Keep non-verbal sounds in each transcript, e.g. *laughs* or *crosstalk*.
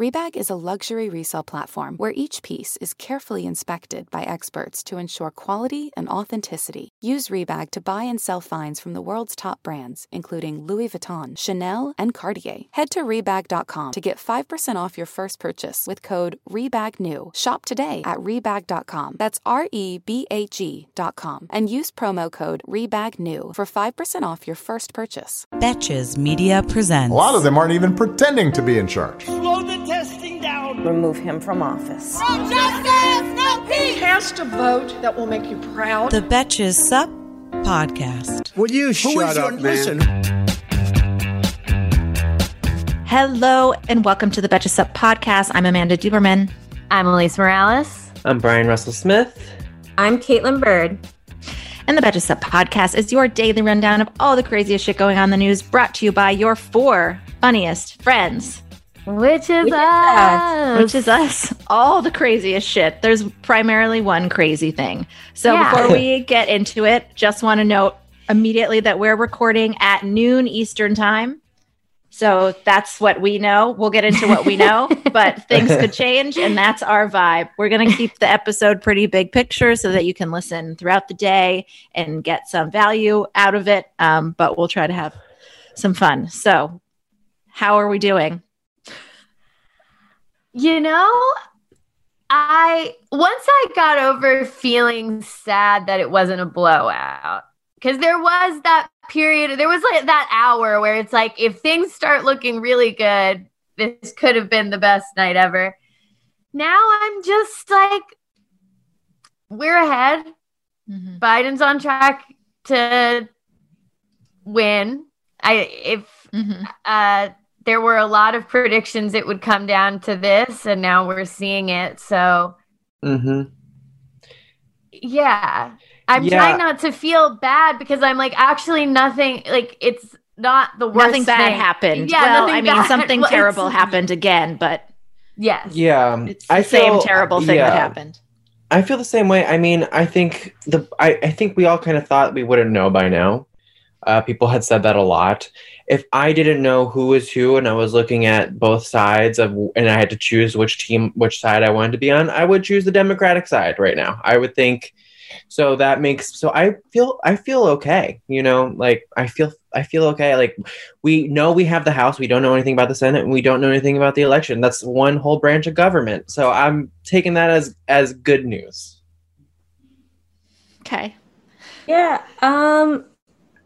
Rebag is a luxury resale platform where each piece is carefully inspected by experts to ensure quality and authenticity. Use Rebag to buy and sell finds from the world's top brands, including Louis Vuitton, Chanel, and Cartier. Head to Rebag.com to get 5% off your first purchase with code REBAGNEW. Shop today at Rebag.com. That's R E B A G.com. And use promo code REBAGNEW for 5% off your first purchase. Betches Media presents. A lot of them aren't even pretending to be in charge. Slow the testing down. Remove him from office. No justice, no peace. Cast a vote that will make you proud. The Betches Sup Podcast. Will you shut up, man? Listen. Hello and welcome to the Betches Sup Podcast. I'm Amanda Duberman. I'm Alise Morales. I'm Bryan Russell Smith. I'm Kaitlin Bird. And the Betches Sup Podcast is your daily rundown of all the craziest shit going on in the news, brought to you by your four funniest friends. Which is Which us. Which is us. All the craziest shit. There's primarily one crazy thing. So Yeah. before we *laughs* get into it, just want to note immediately that we're recording at noon Eastern time. So that's what we know. We'll get into what we know, *laughs* but things could change, and that's our vibe. We're going to keep the episode pretty big picture so that you can listen throughout the day and get some value out of it. Um, but we'll try to have some fun. So, how are we doing? You know, I once I got over feeling sad that it wasn't a blowout because there was that period, there was like that hour where it's like if things start looking really good, this could have been the best night ever. Now I'm just like, we're ahead. Biden's on track to win. I if Mhm. uh there were a lot of predictions it would come down to this and now we're seeing it so Mm-hmm. yeah i'm Yeah. trying not to feel bad because i'm like actually nothing like it's not the worst Nothing bad thing. happened. Yeah, well, nothing I mean, bad. something *laughs* Well, it's- terrible *laughs* happened again, but yes Yeah, it's the I same feel- terrible thing yeah. that happened. I feel the same way. I mean, I think the I, I think we all kind of thought we wouldn't know by now. Uh, people had said that a lot. If I didn't know who was who, and I was looking at both sides of, and I had to choose which team, which side I wanted to be on, I would choose the Democratic side right now. I would think. So that makes so I feel I feel okay. You know, like I feel I feel okay. Like we know we have the House, we don't know anything about the Senate, and we don't know anything about the election. That's one whole branch of government. So I'm taking that as as good news. Okay. Yeah. Um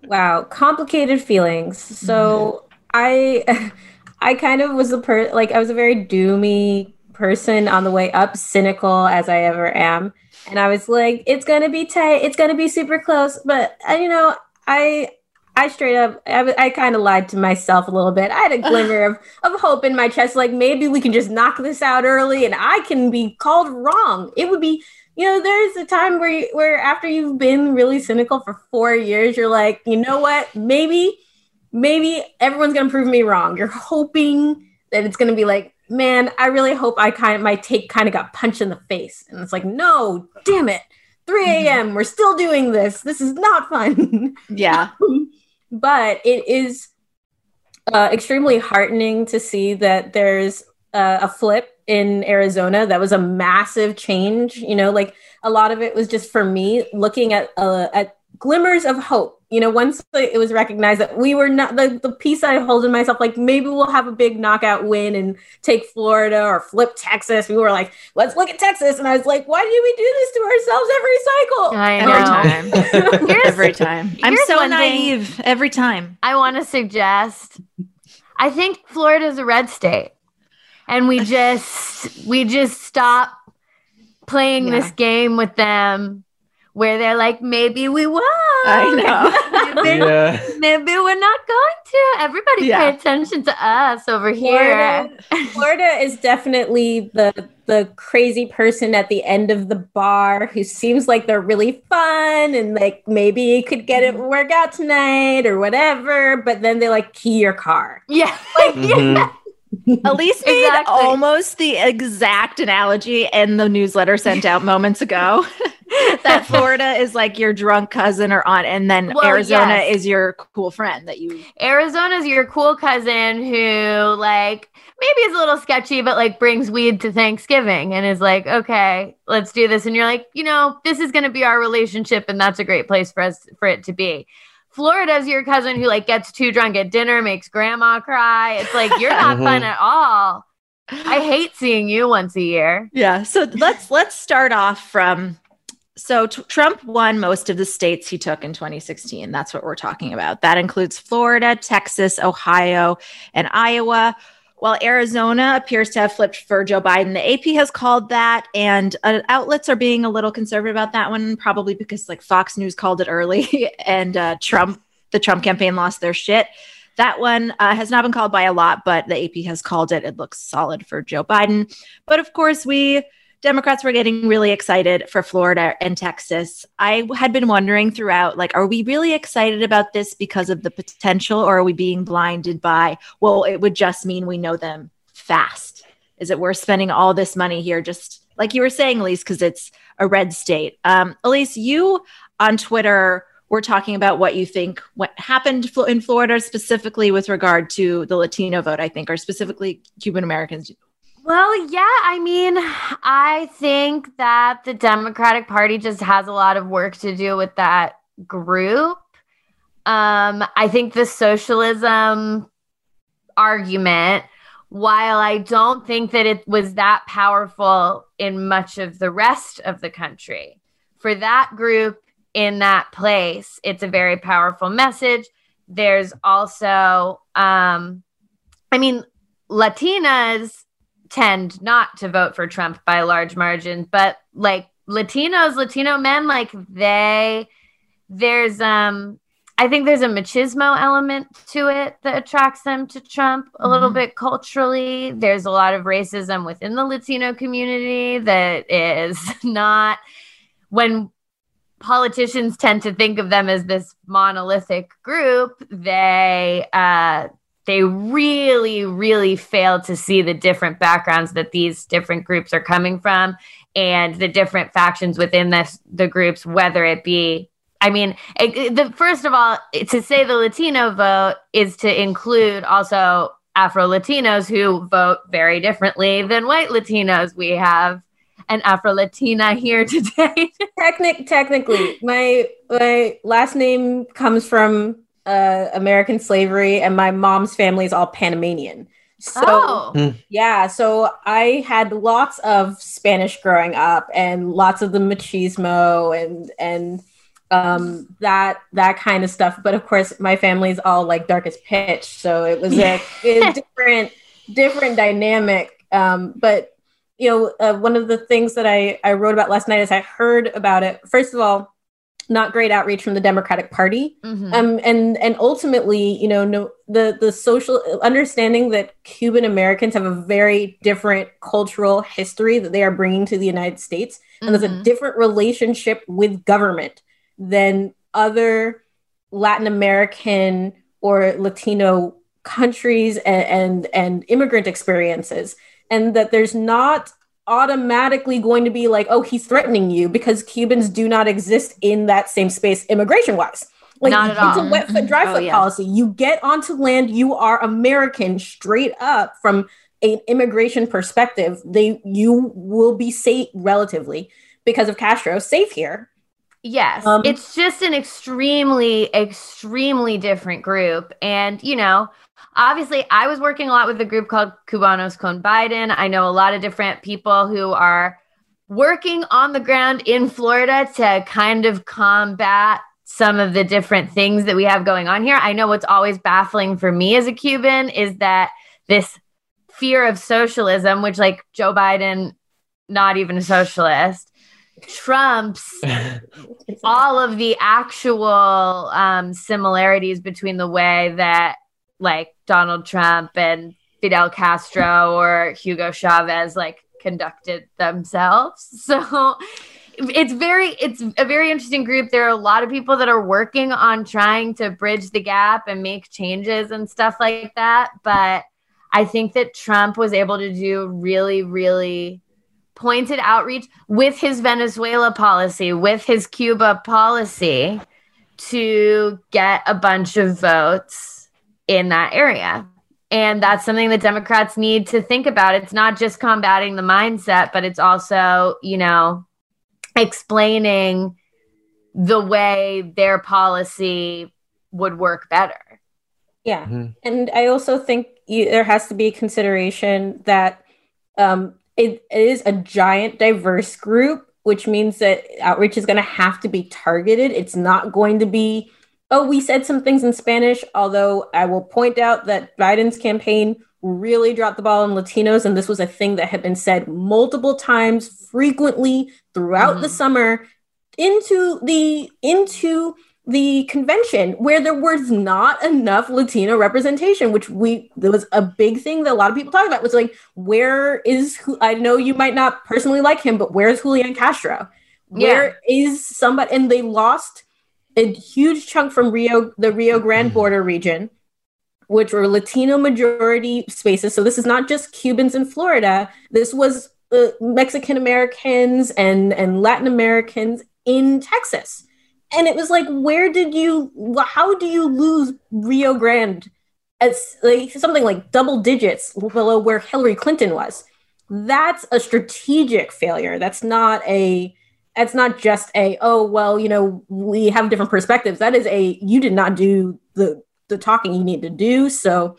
wow, complicated feelings. So I *laughs* I kind of was a per like I was a very doomy person on the way up, cynical as I ever am. And I was like, it's gonna be tight, it's gonna be super close. But uh, you know, I I straight up I kind of lied to myself a little bit. I had a *laughs* glimmer of, of hope in my chest, like maybe we can just knock this out early and I can be called wrong. It would be you know, there's a time where you, where after you've been really cynical for four years, you're like, you know what? Maybe, maybe everyone's gonna prove me wrong. You're hoping that it's gonna be like, man, I really hope I kind of my take kind of got punched in the face, and it's like, no, damn it, 3 a.m. We're still doing this. This is not fun. *laughs* Yeah. but it is uh, extremely heartening to see that there's uh, a flip in Arizona. That was a massive change. You know, like a lot of it was just for me looking at uh, at glimmers of hope. You know, once it was recognized that we were not the, the piece I hold in myself, like maybe we'll have a big knockout win and take Florida or flip Texas. We were like, let's look at Texas. And I was like, why do we do this to ourselves every cycle? i Every time. *laughs* Here's- Every time. I'm so naive every time. I want to suggest. I think Florida is a red state, and we just we just stop playing this game with them, where they're like, maybe we won. I know. *laughs* maybe, Yeah. maybe we're not going to. Everybody Yeah. pay attention to us over here. Florida, *laughs* Florida is definitely the the crazy person at the end of the bar who seems like they're really fun and like maybe you could get it work out tonight or whatever, but then they like key your car. Yeah. *laughs* Mhm. Alise made Exactly. almost the exact analogy in the newsletter sent out moments ago. *laughs* that *laughs* Florida is like your drunk cousin or aunt, and then Well, Arizona yes. is your cool friend that you. Arizona is your cool cousin who like maybe is a little sketchy, but like brings weed to Thanksgiving and is like, okay, let's do this. And you're like, you know, this is gonna be our relationship, and that's a great place for us for it to be. Florida's your cousin who like gets too drunk at dinner, makes grandma cry. It's like you're not fun Mhm. at all. I hate seeing you once a year. Yeah. So let's let's start off from. So t- Trump won most of the states he took in 2016. That's what we're talking about. That includes Florida, Texas, Ohio, and Iowa. While Arizona appears to have flipped for Joe Biden, the AP has called that, and uh, outlets are being a little conservative about that one, probably because like Fox News called it early, *laughs* and uh, Trump, the Trump campaign, lost their shit. That one uh, has not been called by a lot, but the AP has called it. It looks solid for Joe Biden. But of course, we Democrats were getting really excited for Florida and Texas. I had been wondering throughout, like, are we really excited about this because of the potential, or are we being blinded by, well, it would just mean we know them fast? Is it worth spending all this money here, just like you were saying, Alise, because it's a red state? Um, Alise, you on Twitter were talking about what you think what happened in Florida, specifically with regard to the Latino vote, I think, or specifically Cuban Americans. Well, yeah, I mean, I think that the Democratic Party just has a lot of work to do with that group. Um, I think the socialism argument, while I don't think that it was that powerful in much of the rest of the country, for that group in that place, it's a very powerful message. There's also, um, I mean, Latinas tend not to vote for Trump by a large margin, but like Latinos, Latino men, like they, there's, um, I think there's a machismo element to it that attracts them to Trump a little Mhm. bit culturally. There's a lot of racism within the Latino community that is *laughs* not when politicians tend to think of them as this monolithic group, they uh they really really fail to see the different backgrounds that these different groups are coming from and the different factions within this the groups whether it be I mean, it- the first of all, to say the Latino vote is to include also Afro Latinos who vote very differently than white Latinos. We have an Afro Latina here *laughs* today. Technic- technically, my my last name comes from uh, American slavery, and my mom's family is all Panamanian. So oh, yeah, so I had lots of Spanish growing up, and lots of the machismo and and um that that kind of stuff. But of course, my family's all like dark as pitch, so it was a, *laughs* a different different dynamic. Um, but you know, uh, one of the things that I, I wrote about last night is I heard about it. First of all, not great outreach from the Democratic Party. mhm. Um, and and ultimately, you know, no the the social understanding that Cuban Americans have a very different cultural history that they are bringing to the United States, and there's a Mhm. different relationship with government than other Latin American or Latino countries and, and and immigrant experiences and that there's not automatically going to be like oh he's threatening you because cubans do not exist in that same space immigration wise like Not at it's all. a wet foot dry Oh, foot yeah. policy you get onto land you are american straight up from an immigration perspective they you will be safe relatively because of castro safe here Yes, Um, it's just an extremely, extremely different group. And, you know, obviously, I was working a lot with a group called Cubanos con Biden. I know a lot of different people who are working on the ground in Florida to kind of combat some of the different things that we have going on here. I know what's always baffling for me as a Cuban is that this fear of socialism, which, like, Joe Biden, not even a socialist, trumps *laughs* all of the actual um, similarities between the way that like Donald Trump and Fidel Castro or Hugo Chavez like conducted themselves. *laughs* So it's very it's a very interesting group. There are a lot of people that are working on trying to bridge the gap and make changes and stuff like that, but I think that Trump was able to do really, really pointed outreach with his Venezuela policy, with his Cuba policy to get a bunch of votes in that area. And that's something that Democrats need to think about. It's not just combating the mindset, but it's also, you know, explaining the way their policy would work better. Yeah. Mm-hmm. And I also think you, there has to be consideration that um, it, it is a giant, diverse group, which means that outreach is going to have to be targeted. It's not going to be, oh, we said some things in Spanish, although I will point out that Biden's campaign really dropped the ball on Latinos. And this was a thing that had been said multiple times, frequently throughout mm-hmm. the summer into the into the convention where there was not enough Latino representation, which we there was a big thing that a lot of people talk about was like, where is who I know you might not personally like him, but where's Julian Castro? Where yeah. is somebody and they lost a huge chunk from Rio, the Rio Grande mm-hmm. border region, which were Latino majority spaces. So this is not just Cubans in Florida. This was uh, Mexican Americans and and Latin Americans in Texas and it was like where did you how do you lose rio grande as like something like double digits below where hillary clinton was that's a strategic failure that's not a that's not just a oh well you know we have different perspectives that is a you did not do the the talking you need to do so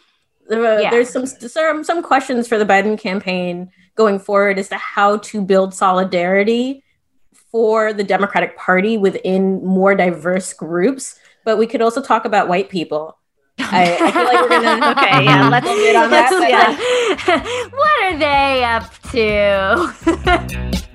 uh, yeah. there's some some some questions for the biden campaign going forward as to how to build solidarity for the Democratic Party within more diverse groups, but we could also talk about white people. I, I feel like we're gonna *laughs* okay, yeah. Let's get on let's, that. *laughs* Yeah. what are they up to? *laughs*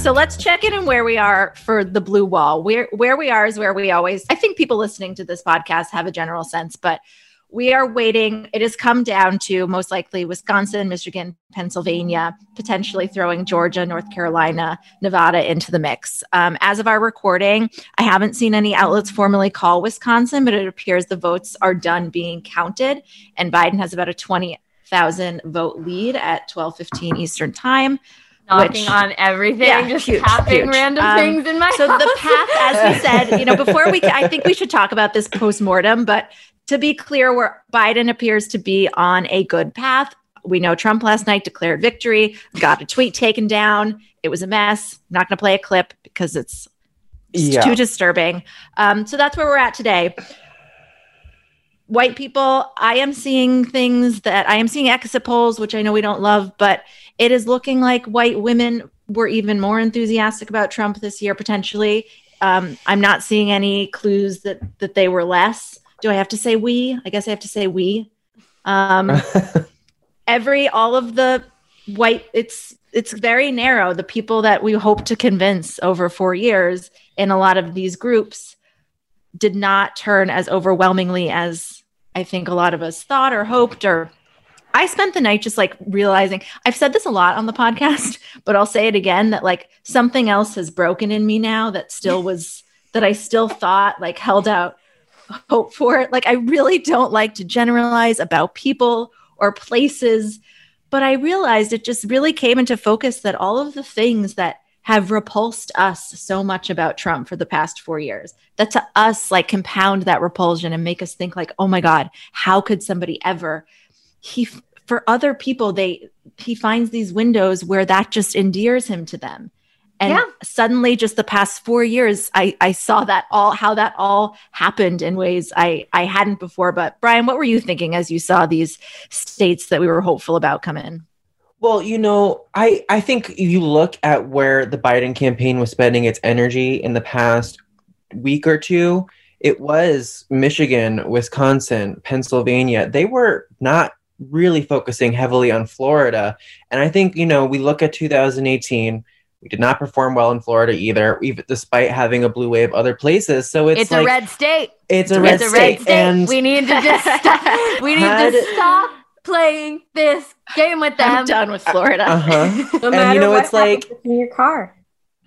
So let's check in and where we are for the blue wall. Where where we are is where we always I think people listening to this podcast have a general sense, but we are waiting. It has come down to most likely Wisconsin, Michigan, Pennsylvania, potentially throwing Georgia, North Carolina, Nevada into the mix. Um, as of our recording, I haven't seen any outlets formally call Wisconsin, but it appears the votes are done being counted, and Biden has about a 20,000 vote lead at 12:15 Eastern Time knocking which, on everything, yeah, just huge, tapping huge. random um, things in my. So house. the path, as we *laughs* said, you know, before we, I think we should talk about this post mortem. But to be clear, where Biden appears to be on a good path. We know Trump last night declared victory, got a tweet taken down. It was a mess. Not going to play a clip because it's, it's yeah. too disturbing. Um, so that's where we're at today white people, I am seeing things that I am seeing exit polls, which I know we don't love, but it is looking like white women were even more enthusiastic about Trump this year, potentially. Um, I'm not seeing any clues that that they were less. Do I have to say we? I guess I have to say we. Um, *laughs* every all of the white it's it's very narrow. The people that we hope to convince over four years in a lot of these groups did not turn as overwhelmingly as I think a lot of us thought or hoped or I spent the night just like realizing I've said this a lot on the podcast, *laughs* but I'll say it again that like something else has broken in me now that still was that I still thought like held out hope for it. Like I really don't like to generalize about people or places, but I realized it just really came into focus that all of the things that have repulsed us so much about Trump for the past four years. That to us, like, compound that repulsion and make us think, like, oh my God, how could somebody ever? He, for other people, they, he finds these windows where that just endears him to them. And yeah. suddenly, just the past four years, I, I saw that all, how that all happened in ways I, I hadn't before. But Bryan, what were you thinking as you saw these states that we were hopeful about come in? Well, you know, I I think you look at where the Biden campaign was spending its energy in the past week or two, it was Michigan, Wisconsin, Pennsylvania. They were not really focusing heavily on Florida. And I think, you know, we look at 2018, we did not perform well in Florida either, even despite having a blue wave other places. So it's, it's like, a red state. It's a, red, it's a red state. state. And we need to just stop. *laughs* We need had, to stop playing this game with them. I'm done with Florida. Uh-huh. *laughs* no and you know, it's like in your car.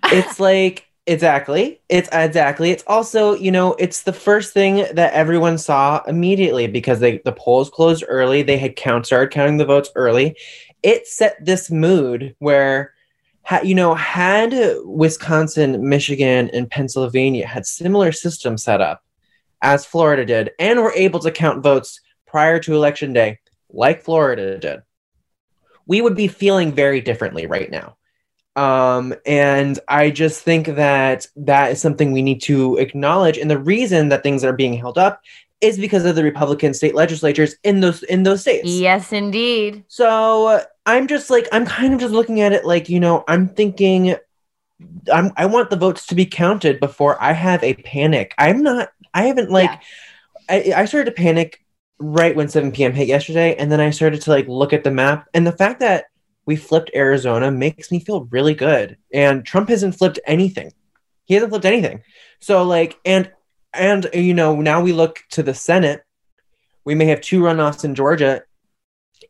It's like exactly. It's exactly. It's also, you know, it's the first thing that everyone saw immediately because they the polls closed early. They had count started counting the votes early. It set this mood where ha, you know, had Wisconsin, Michigan, and Pennsylvania had similar systems set up as Florida did, and were able to count votes prior to election day, like Florida did, we would be feeling very differently right now. Um, and I just think that that is something we need to acknowledge. And the reason that things are being held up is because of the Republican state legislatures in those in those states. Yes, indeed. So I'm just like I'm kind of just looking at it like you know I'm thinking I'm I want the votes to be counted before I have a panic. I'm not. I haven't like. Yeah. I, I started to panic right when 7 p.m. hit yesterday, and then I started to like look at the map, and the fact that we flipped Arizona makes me feel really good. And Trump hasn't flipped anything. He hasn't flipped anything. So like, and and you know, now we look to the Senate. We may have two runoffs in Georgia,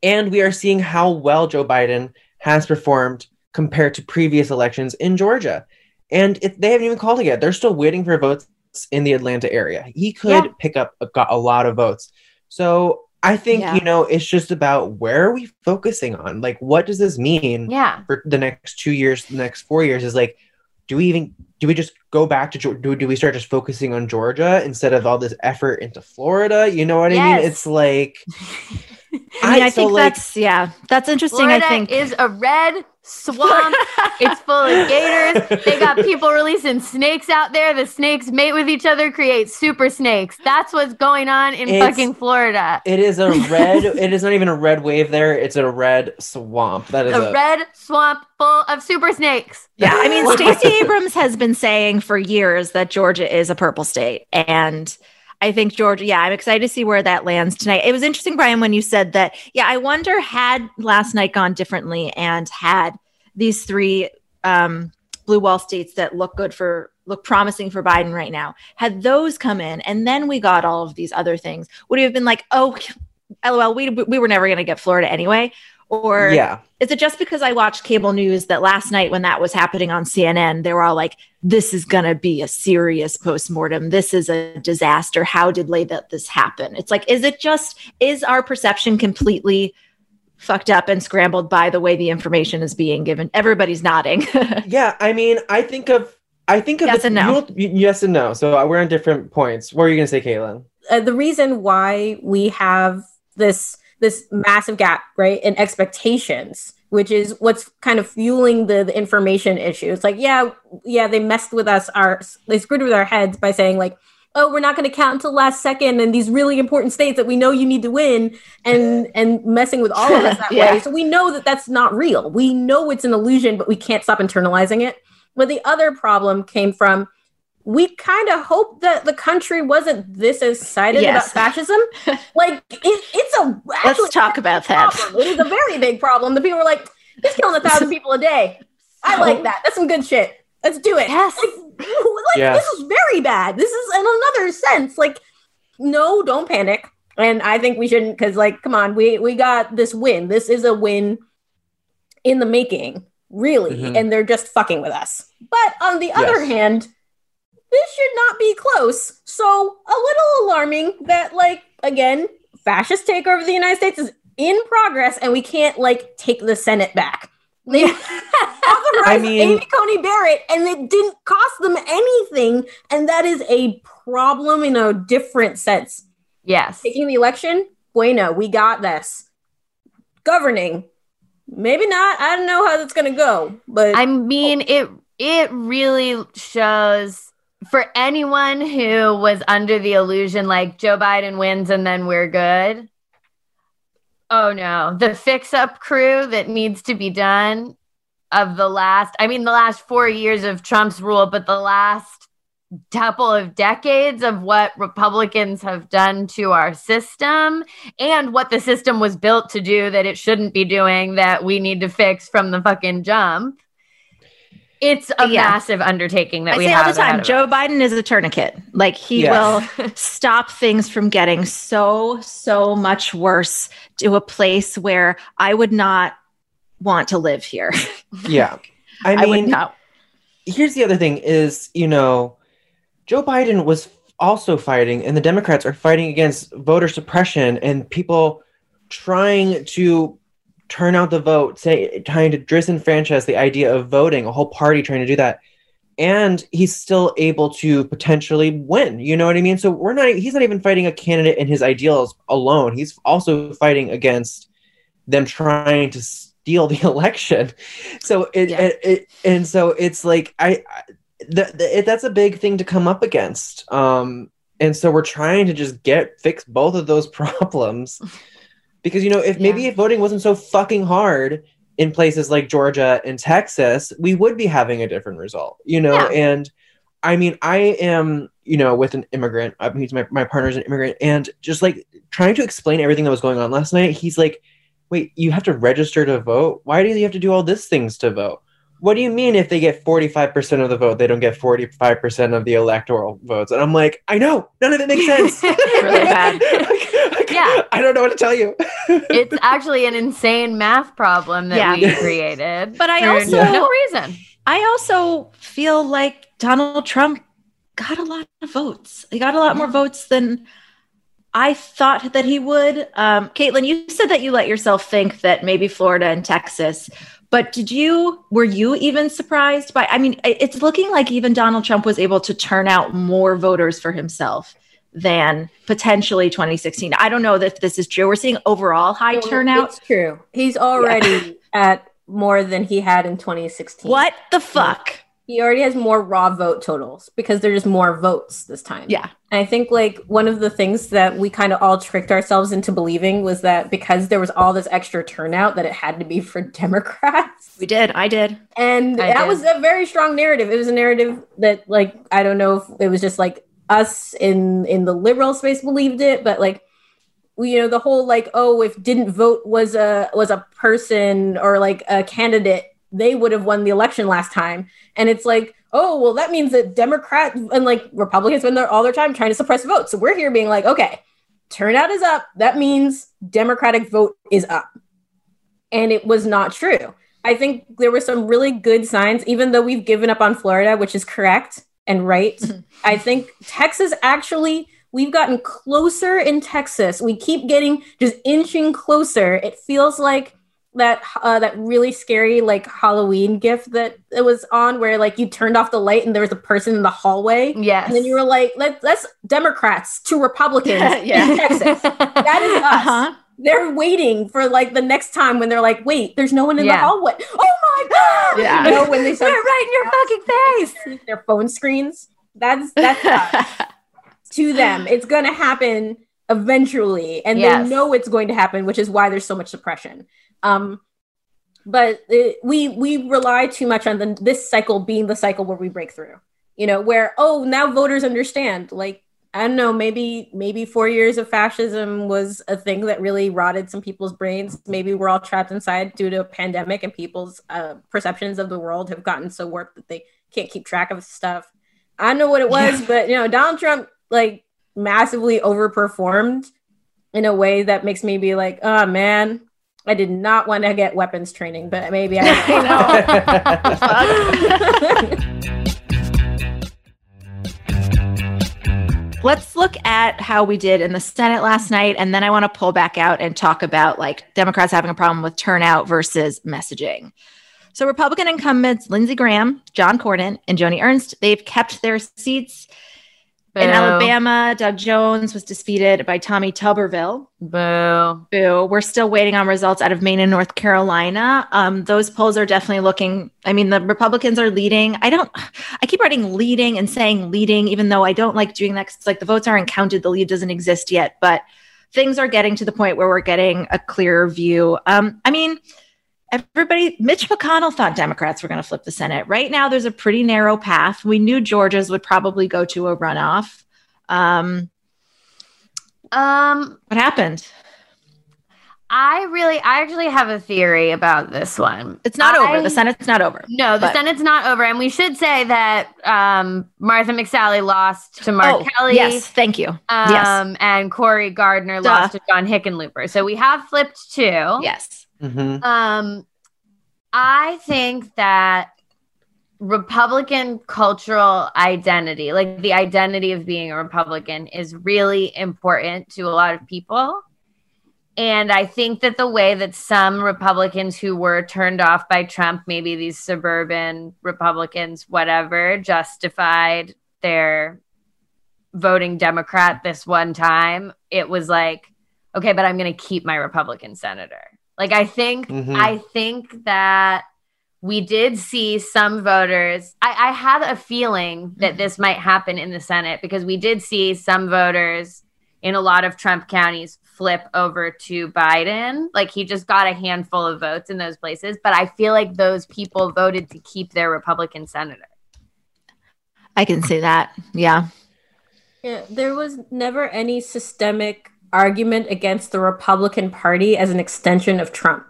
and we are seeing how well Joe Biden has performed compared to previous elections in Georgia. And it, they haven't even called it yet. They're still waiting for votes in the Atlanta area. He could yeah. pick up a, a lot of votes. So I think, yeah. you know, it's just about where are we focusing on? Like, what does this mean yeah. for the next two years, the next four years? Is like, do we even, do we just go back to, do, do we start just focusing on Georgia instead of all this effort into Florida? You know what yes. I mean? It's like, *laughs* I mean, I, I think like, that's, yeah, that's interesting. Florida I think is a red swamp. *laughs* it's full of gators. They got people releasing snakes out there. The snakes mate with each other, create super snakes. That's what's going on in it's, fucking Florida. It is a red. *laughs* it is not even a red wave there. It's a red swamp. That is a, a red swamp full of super snakes. Yeah, I mean, *laughs* Stacey Abrams has been saying for years that Georgia is a purple state, and. I think Georgia, yeah, I'm excited to see where that lands tonight. It was interesting, Bryan, when you said that. Yeah, I wonder had last night gone differently and had these three um, blue wall states that look good for look promising for Biden right now. Had those come in and then we got all of these other things, would have been like, oh, lol, we, we were never going to get Florida anyway? Or Yeah. is it just because I watched cable news that last night when that was happening on CNN, they were all like, this is going to be a serious postmortem. This is a disaster. How did they let this happen? It's like, is it just, is our perception completely fucked up and scrambled by the way the information is being given? Everybody's nodding. *laughs* Yeah, I mean, I think of I think of Yes the- and no. you know- yes and no. So uh, we're on different points. What are you gonna say, Kaitlin? uh, the reason why we have this this massive gap right in expectations which is what's kind of fueling the, the information issue. It's like yeah yeah they messed with us our they screwed with our heads by saying like oh we're not going to count until last second and these really important states that we know you need to win and and messing with all of us that *laughs* Yeah. way. So we know that that's not real. We know it's an illusion but we can't stop internalizing it. But the other problem came from we kind of hope that the country wasn't this excited Yes. about fascism. *laughs* like it, it's a Let's talk about that. problem. It is a very big problem. The people are like, it's killing a thousand people a day. I like that. That's some good shit. Let's do it. Yes. Like, like, Yes. this is very bad. This is in another sense. Like, no, don't panic. And I think we shouldn't because, like, come on, we we got this win. This is a win in the making, really. Mhm. And they're just fucking with us. But on the other hand, this should not be close. So a little alarming that, like, again, fascist takeover of the United States is in progress, and we can't like take the Senate back. They *laughs* I mean- Amy Coney Barrett, and it didn't cost them anything, and that is a problem in a different sense. Yes. Taking the election, bueno, we got this. Governing, maybe not. I don't know how that's gonna go, but I mean, oh. it it really shows for anyone who was under the illusion like Joe Biden wins and then we're good. Oh no, the fix up crew that needs to be done of the last, I mean, the last four years of Trump's rule, but the last couple of decades of what Republicans have done to our system and what the system was built to do that it shouldn't be doing that we need to fix from the fucking jump. It's a Yeah. massive undertaking that I we say all have the time, Joe us. Biden is a tourniquet. Like he Yes. will *laughs* stop things from getting so, so much worse to a place where I would not want to live here. *laughs* Yeah. I I, would mean, not. here's the other thing is, you know, Joe Biden was also fighting and the Democrats are fighting against voter suppression and people trying to turn out the vote, say trying to disenfranchise the idea of voting, a whole party trying to do that. And he's still able to potentially win. You know what I mean? So we're not he's not even fighting a candidate and his ideals alone. He's also fighting against them trying to steal the *laughs* election. So it, Yeah. it, it and so it's like I, I the, the, it, that's a big thing to come up against. Um, and so we're trying to just get fix both of those *laughs* problems because you know if maybe Yeah. if voting wasn't so fucking hard in places like Georgia and Texas, we would be having a different result. You know, Yeah. and I mean, I am you know with an immigrant. I mean, my my partner's an immigrant, and just like trying to explain everything that was going on last night, he's like, "Wait, you have to register to vote? Why do you have to do all these things to vote?" What do you mean if they get 45% of the vote, they don't get 45% of the electoral votes? And I'm like, I know, none of it makes *laughs* sense. really bad. *laughs* Yeah. I don't know what to tell you. it's actually an insane math problem that Yeah. we *laughs* created. But I for also- no reason. I also feel like Donald Trump got a lot of votes. He got a lot more votes than I thought that he would. Um, Kaitlin, you said that you let yourself think that maybe Florida and Texas, but did you, were you even surprised by? I mean, it's looking like even Donald Trump was able to turn out more voters for himself than potentially 2016. I don't know that this is true. We're seeing overall high turnout. It's true. He's already at more than he had in 2016. What the fuck? He already has more raw vote totals because there's just more votes this time. Yeah. And I think like one of the things that we kind of all tricked ourselves into believing was that because there was all this extra turnout that it had to be for *laughs* Democrats. We did. I did. And I that did. was a very strong narrative. It was a narrative that like I don't know if it was just like us in in the liberal space believed it, but like we- you know the whole like oh if didn't vote was a was a person or like a candidate they would have won the election last time. And it's like, oh, well, that means that Democrats and like Republicans spend their, all their time trying to suppress votes. So we're here being like, okay, turnout is up. That means Democratic vote is up. And it was not true. I think there were some really good signs, even though we've given up on Florida, which is correct and right. *laughs* I think Texas actually, we've gotten closer in Texas. We keep getting just inching closer. It feels like that uh, that really scary like Halloween gift that it was on where like you turned off the light and there was a person in the hallway. Yes. And then you were like, Let, let's Democrats to Republicans *laughs* Yeah. in Texas. That is *laughs* us. Uh-huh. They're waiting for like the next time when they're like, wait, there's no one in the hallway. Oh my god! Yeah. You know, when they start *laughs* We're right in your fucking face. their phone screens. That's that's to them. It's gonna happen eventually, and Yes. they know it's going to happen, which is why there's so much suppression. Um, but it, we we rely too much on the, this cycle being the cycle where we break through. You know, where oh now voters understand. Like I don't know, maybe maybe four years of fascism was a thing that really rotted some people's brains. Maybe we're all trapped inside due to a pandemic, and people's uh, perceptions of the world have gotten so warped that they can't keep track of stuff. I don't know what it was, but you know, Donald Trump like massively overperformed in a way that makes me be like, oh man, I did not want to get weapons training, but maybe I. *laughs* Know. Let's look at how we did in the Senate last night. And then I want to pull back out and talk about like Democrats having a problem with turnout versus messaging. So, Republican incumbents Lindsey Graham, John Cornyn, and Joni Ernst, they've kept their seats. In Alabama, Doug Jones was defeated by Tommy Tuberville. Boo. Boo. We're still waiting on results out of Maine and North Carolina. Um, those polls are definitely looking. I mean, the Republicans are leading. I don't. I keep writing leading and saying leading, even though I don't like doing that. 'cause it's like the votes aren't counted. The lead doesn't exist yet, but things are getting to the point where we're getting a clearer view. Um, I mean, everybody. Mitch McConnell thought Democrats were going to flip the Senate. Right now, there's a pretty narrow path. We knew Georgia's would probably go to a runoff. Um, Um, what happened? I really, I actually have a theory about this one. It's not I- over. The Senate's not over. No, the But- Senate's not over, and we should say that um, Martha McSally lost to Mark Oh, Kelly. Yes, thank you. yes. Um, and Cory Gardner Duh. lost to John Hickenlooper. So we have flipped two. Yes. Mhm. Um, I think that Republican cultural identity, like the identity of being a Republican, is really important to a lot of people. And I think that the way that some Republicans who were turned off by Trump, maybe these suburban Republicans, whatever, justified their voting Democrat this one time, it was like, okay, but I'm going to keep my Republican senator. Like, I think, Mhm. I think that we did see some voters. I, I had a feeling that this might happen in the Senate because we did see some voters in a lot of Trump counties flip over to Biden. Like he just got a handful of votes in those places. But I feel like those people voted to keep their Republican senator. I can see that. Yeah. Yeah, there was never any systemic argument against the Republican Party as an extension of Trump.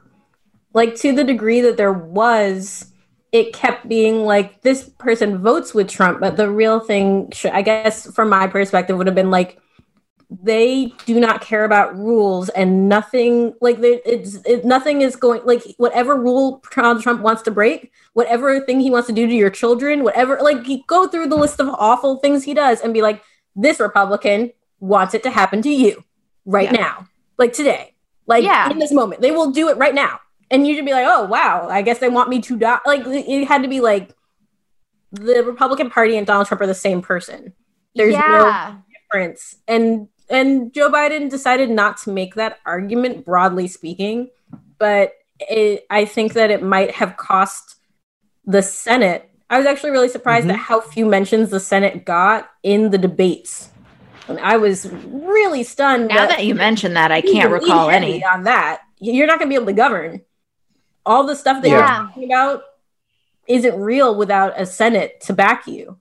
Like, to the degree that there was, it kept being like this person votes with Trump, but the real thing, I guess, from my perspective, would have been like they do not care about rules and nothing like it's it, nothing is going like whatever rule Donald Trump wants to break, whatever thing he wants to do to your children, whatever like go through the list of awful things he does and be like, this Republican wants it to happen to you right Yeah. now, like today, like Yeah. in this moment. They will do it right now, and you should be like, oh wow, I guess they want me to die. Like it had to be like the Republican Party and Donald Trump are the same person. There's no difference. And and Joe Biden decided not to make that argument broadly speaking, but it, I think that it might have cost the Senate. I was actually really surprised mm-hmm. at how few mentions the Senate got in the debates. And I was really stunned. Now that you mention that, I can't recall heavy any. on that. You're not going to be able to govern. All the stuff that Yeah. you're talking about isn't real without a Senate to back you.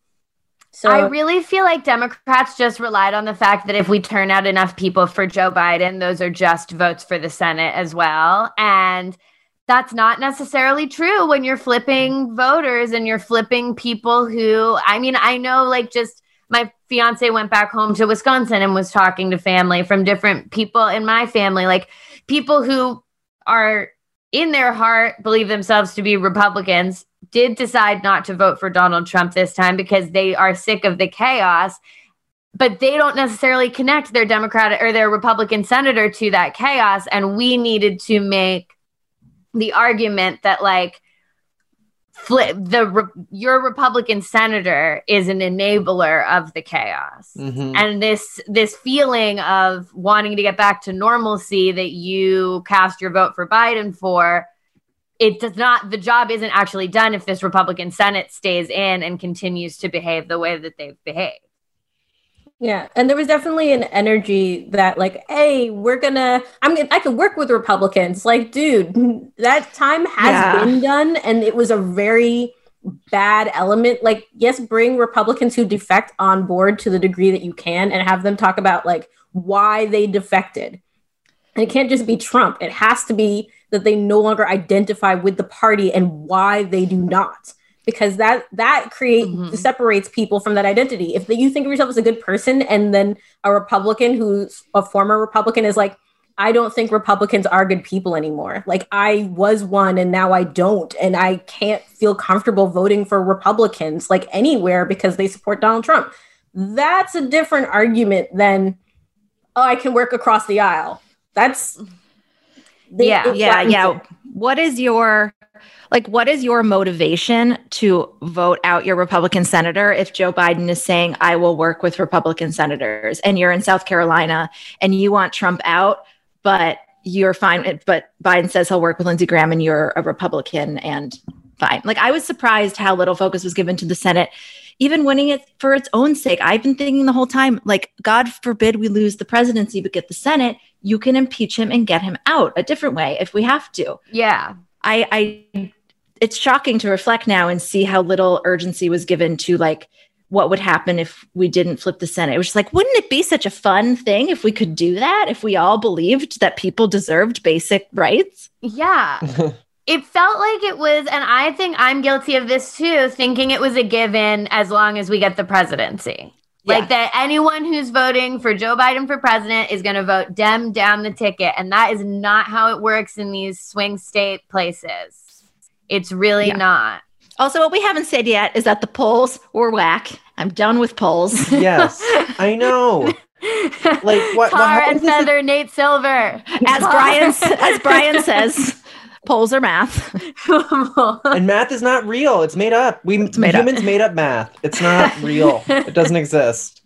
So I really feel like Democrats just relied on the fact that if we turn out enough people for Joe Biden, those are just votes for the Senate as well. And that's not necessarily true when you're flipping voters and you're flipping people who I mean, I know like just my fiance went back home to Wisconsin and was talking to family from different people in my family, like people who are in their heart believe themselves to be Republicans did decide not to vote for Donald Trump this time because they are sick of the chaos but they don't necessarily connect their democratic or their republican senator to that chaos. And we needed to make the argument that like flip the your republican senator is an enabler of the chaos Mhm. and this this feeling of wanting to get back to normalcy that you cast your vote for biden for it does not the job isn't actually done if this republican senate stays in and continues to behave the way that they've behaved Yeah, and there was definitely an energy that, like, hey, we're gonna, I'm gonna, I can work with Republicans. Like, dude, that time has Yeah. been done, and it was a very bad element. Like, yes, bring Republicans who defect on board to the degree that you can, and have them talk about like why they defected. And it can't just be Trump. It has to be that they no longer identify with the party and why they do not because that that create mm-hmm. separates people from that identity. If you think of yourself as a good person, and then a Republican who's a former Republican is like, I don't think Republicans are good people anymore. Like I was one, and now I don't, and I can't feel comfortable voting for Republicans like anywhere because they support Donald Trump. That's a different argument than, oh, I can work across the aisle. That's they- yeah, yeah, yeah. What is your like what is your motivation to vote out your Republican senator if Joe Biden is saying I will work with Republican senators and you're in South Carolina and you want Trump out but you're fine but Biden says he'll work with Lindsey Graham and you're a Republican and fine. Like I was surprised how little focus was given to the Senate even winning it for its own sake. I've been thinking the whole time like god forbid we lose the presidency but get the Senate, you can impeach him and get him out a different way if we have to. yeah I, I it's shocking to reflect now and see how little urgency was given to like what would happen if we didn't flip the Senate. It was just like, wouldn't it be such a fun thing if we could do that? If we all believed that people deserved basic rights? Yeah. *laughs* it felt like it was, and I think I'm guilty of this too, thinking it was a given as long as we get the presidency. Like that anyone who's voting for Joe Biden for president is going to vote Dem down the ticket. And that is not how it works in these swing state places. It's really Yeah. not. Also, what we haven't said yet is that the polls were whack. I'm done with polls. *laughs* yes, I know. *laughs* Like what? Tar how and is this a- feather, Nate Silver. As Bryan as Bryan says, polls are math. *laughs* and math is not real. It's made up. We made up. humans made up math. It's not real. it doesn't exist.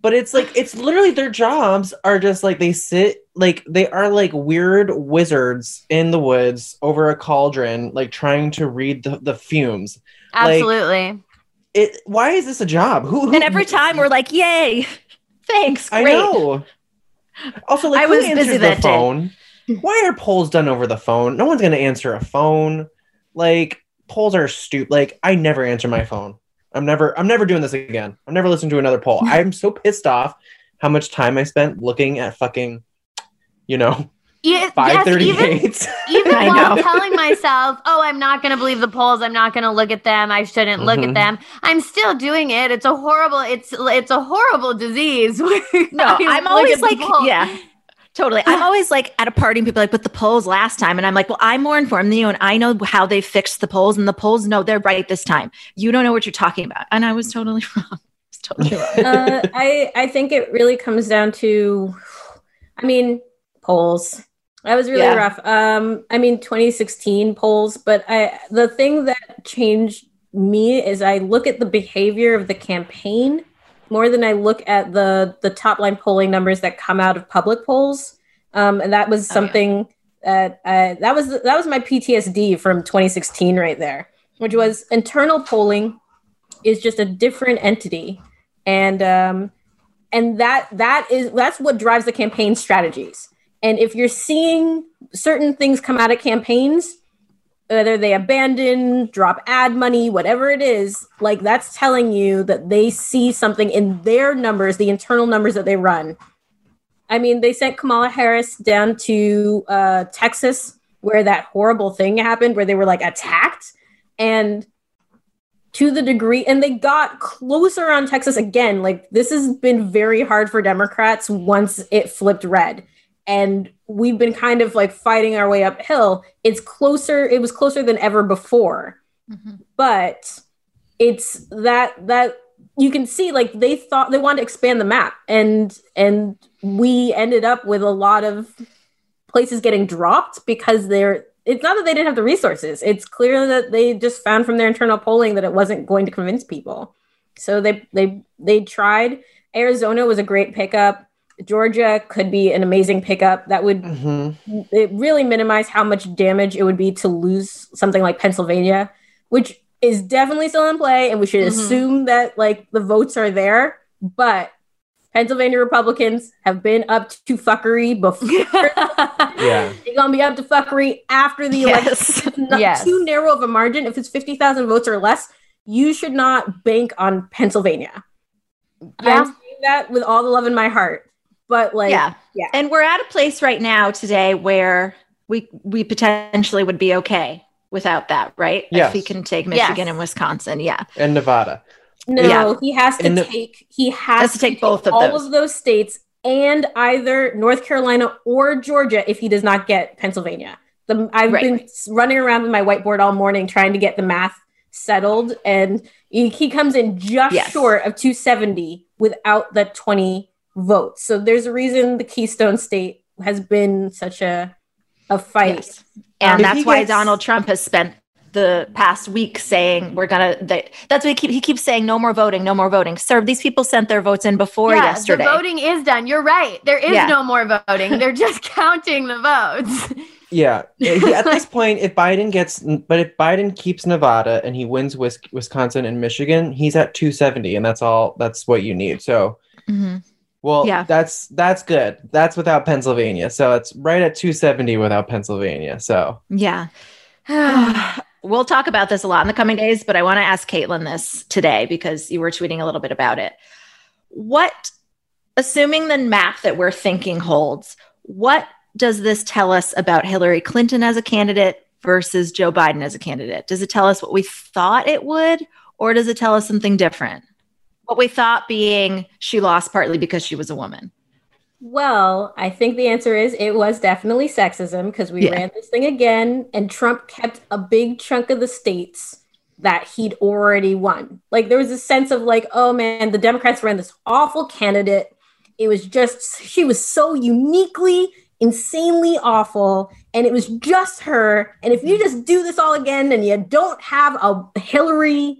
But it's like it's literally their jobs are just like they sit like they are like weird wizards in the woods over a cauldron, like trying to read the, the fumes. Like, Absolutely. it. Why is this a job? Who? who And every time we're like, yay, thanks. I Great. know. Also, like I who was busy the that day. phone? Why are polls done over the phone? No one's gonna answer a phone. Like polls are stupid. Like I never answer my phone. I'm never. I'm never doing this again. I'm never listening to another poll. *laughs* I'm so pissed off how much time I spent looking at fucking, you know, Ye- five even- eight. *laughs* even I while telling myself, "Oh, I'm not going to believe the polls. I'm not going to look at them. I shouldn't look Mhm. at them." I'm still doing it. It's a horrible. It's it's a horrible disease. *laughs* No, I I'm always like, yeah, totally. I'm *sighs* always like at a party and people like, but the polls last time. And I'm like, well, I'm more informed than you. And I know how they fixed the polls. And the polls know they're right this time. You don't know what you're talking about. And I was totally *laughs* wrong. I was totally wrong. *laughs* uh, I I think it really comes down to, I mean, polls. That was really Yeah. rough. Um, I mean, 2016 polls, but I the thing that changed me is I look at the behavior of the campaign more than I look at the the top line polling numbers that come out of public polls. Um, and that was Oh, yeah. something that uh, that was that was my PTSD from 2016 right there, which was internal polling is just a different entity and um and that that is that's what drives the campaign strategies and if you're seeing certain things come out of campaigns whether they abandon drop ad money whatever it is like that's telling you that they see something in their numbers the internal numbers that they run. I mean they sent kamala harris down to uh, texas where that horrible thing happened where they were like attacked. And to the degree and they got closer on Texas again. Like this has been very hard for Democrats once it flipped red and we've been kind of like fighting our way uphill. It's closer it was closer than ever before. Mm-hmm. but it's that that you can see like they thought they wanted to expand the map and and we ended up with a lot of places getting dropped because they're it's not that they didn't have the resources. It's clear that they just found from their internal polling that it wasn't going to convince people. So they they they tried. Arizona was a great pickup georgia could be an amazing pickup that would mm-hmm. it really minimize how much damage it would be to lose something like pennsylvania which is definitely still in play and we should mm-hmm. assume that like the votes are there but Pennsylvania Republicans have been up to fuckery before. *laughs* yeah. They're going to be up to fuckery after the yes. election. *laughs* Not yes. too narrow of a margin. If it's 50,000 votes or less, you should not bank on Pennsylvania. Yeah. I'm saying that with all the love in my heart. But like, yeah. yeah. And we're at a place right now today where we we potentially would be okay without that, right? Yes. If he can take Michigan yes. and Wisconsin. Yeah. And Nevada. No, yeah. he has to the, take he has, has to, take both of all those. of those states and either North Carolina or Georgia if he does not get Pennsylvania. The, I've right, been running around with my whiteboard all morning trying to get the math settled, and he, he comes in just yes. short of 270 without the 20 votes. So there's a reason the Keystone State has been such a a fight. Yes. And um, that's why gets, Donald Trump has spent the past week saying we're gonna they, that's what he, keep, he keeps saying no more voting no more voting sir these people sent their votes in before yeah, yesterday the voting is done you're right there is yeah. no more voting they're just *laughs* counting the votes yeah at this *laughs* point if biden gets but if biden keeps nevada and he wins wisconsin and michigan he's at 270 and that's all that's what you need so mm-hmm. Well yeah that's that's good that's without pennsylvania so it's right at 270 without pennsylvania so yeah *sighs* we'll talk about this a lot in the coming days, but I want to ask Kaitlin this today because you were tweeting a little bit about it. What, assuming the math that we're thinking holds, what does this tell us about Hillary Clinton as a candidate versus Joe Biden as a candidate? Does it tell us what we thought it would, or does it tell us something different? What we thought being she lost partly because she was a woman. Well, I think the answer is it was definitely sexism because we yeah. ran this thing again, and Trump kept a big chunk of the states that he'd already won. Like there was a sense of like, oh man, the Democrats ran this awful candidate. It was just she was so uniquely, insanely awful, and it was just her. And if you just do this all again and you don't have a Hillary,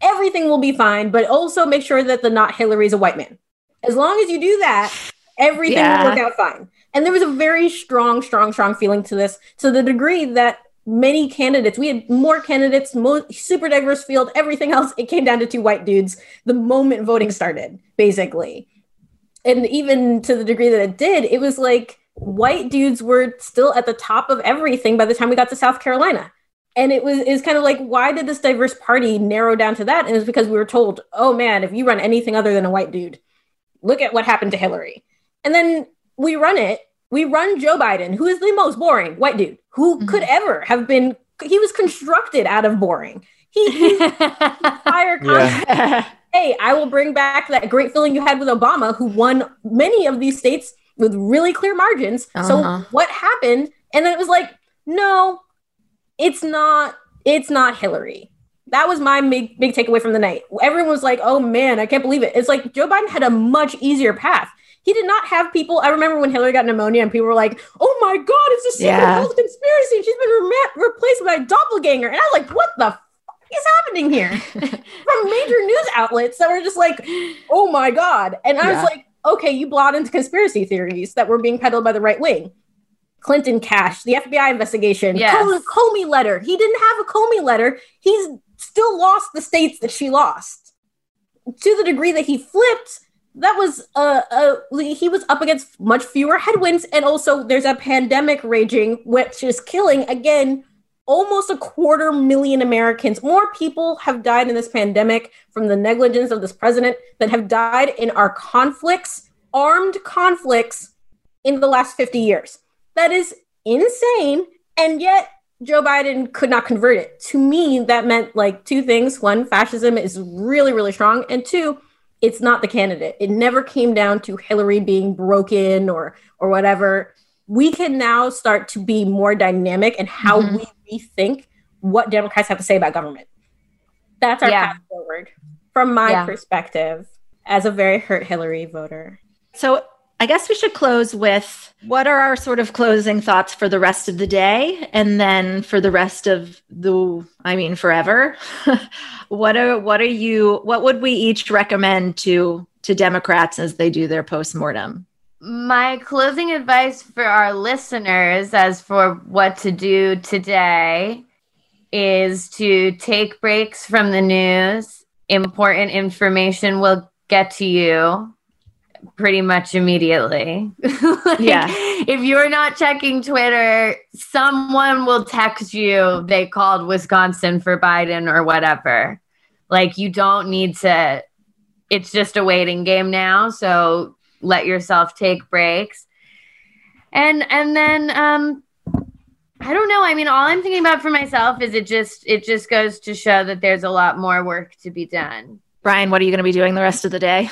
everything will be fine. But also make sure that the not Hillary is a white man. As long as you do that, everything yeah. will work out fine. And there was a very strong, strong, strong feeling to this to the degree that many candidates, we had more candidates, mo- super diverse field, everything else. It came down to two white dudes the moment voting started, basically. And even to the degree that it did, it was like white dudes were still at the top of everything by the time we got to South Carolina. And it was is kind of like, why did this diverse party narrow down to that? And it's because we were told, oh man, if you run anything other than a white dude, look at what happened to Hillary. And then we run it. We run Joe Biden, who is the most boring white dude who mm-hmm. could ever have been. He was constructed out of boring. He, he's *laughs* fire yeah. *laughs* Hey, I will bring back that great feeling you had with Obama, who won many of these states with really clear margins. Uh-huh. So what happened? And then it was like, no, it's not. It's not Hillary. That was my big big takeaway from the night. Everyone was like, "Oh man, I can't believe it." It's like Joe Biden had a much easier path he did not have people. I remember when Hillary got pneumonia and people were like, "Oh my god, it's a secret yeah. health conspiracy, she's been re- replaced by a doppelganger." And I was like, "What the f- is happening here?" *laughs* From major news outlets that were just like, "Oh my god," and I yeah. was like, "Okay, you blot into conspiracy theories that were being peddled by the right wing." Clinton cash, the FBI investigation, yes. Comey letter. He didn't have a Comey letter. He's still lost the states that she lost to the degree that he flipped that was uh, uh he was up against much fewer headwinds and also there's a pandemic raging which is killing again almost a quarter million americans more people have died in this pandemic from the negligence of this president than have died in our conflicts armed conflicts in the last 50 years that is insane And yet, Joe Biden could not convert it. To me, that meant like two things. One, fascism is really, really strong. And two, it's not the candidate. It never came down to Hillary being broken or or whatever. We can now start to be more dynamic in how mm-hmm. we rethink what Democrats have to say about government. That's our yeah. path forward from my yeah. perspective as a very hurt Hillary voter. So I guess we should close with what are our sort of closing thoughts for the rest of the day and then for the rest of the I mean forever. *laughs* what are what are you what would we each recommend to to Democrats as they do their postmortem? My closing advice for our listeners as for what to do today is to take breaks from the news. Important information will get to you pretty much immediately. *laughs* like, yeah. If you're not checking Twitter, someone will text you they called Wisconsin for Biden or whatever. Like you don't need to it's just a waiting game now, so let yourself take breaks. And and then um I don't know. I mean, all I'm thinking about for myself is it just it just goes to show that there's a lot more work to be done. Bryan, what are you going to be doing the rest of the day?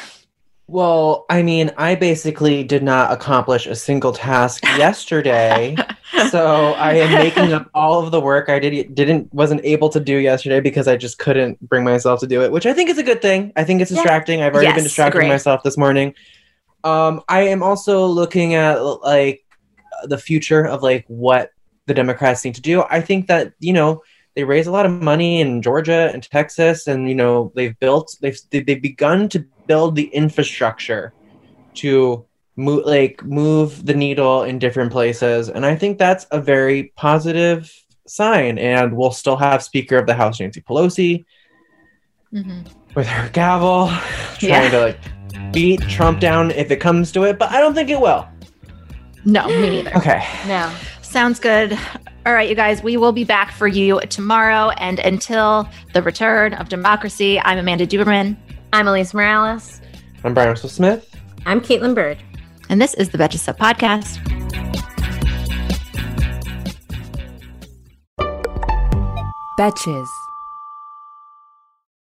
Well, I mean, I basically did not accomplish a single task *laughs* yesterday. so I am making up all of the work I did didn't wasn't able to do yesterday because I just couldn't bring myself to do it, which I think is a good thing. I think it's distracting. Yeah. I've already yes, been distracting agreed. myself this morning. Um, I am also looking at like the future of like what the Democrats need to do. I think that, you know, they raise a lot of money in Georgia and Texas, and you know they've built they've they've begun to build the infrastructure to move like move the needle in different places, and I think that's a very positive sign. And we'll still have Speaker of the House Nancy Pelosi mm-hmm. with her gavel, trying yeah. to like beat Trump down if it comes to it, but I don't think it will. No, me neither. Okay. No. Sounds good. All right, you guys, we will be back for you tomorrow. And until the return of democracy, I'm Amanda Duberman. I'm Alise Morales. I'm Bryan Russell Smith. I'm Kaitlin Bird. And this is the Betches Sup Podcast. Betches.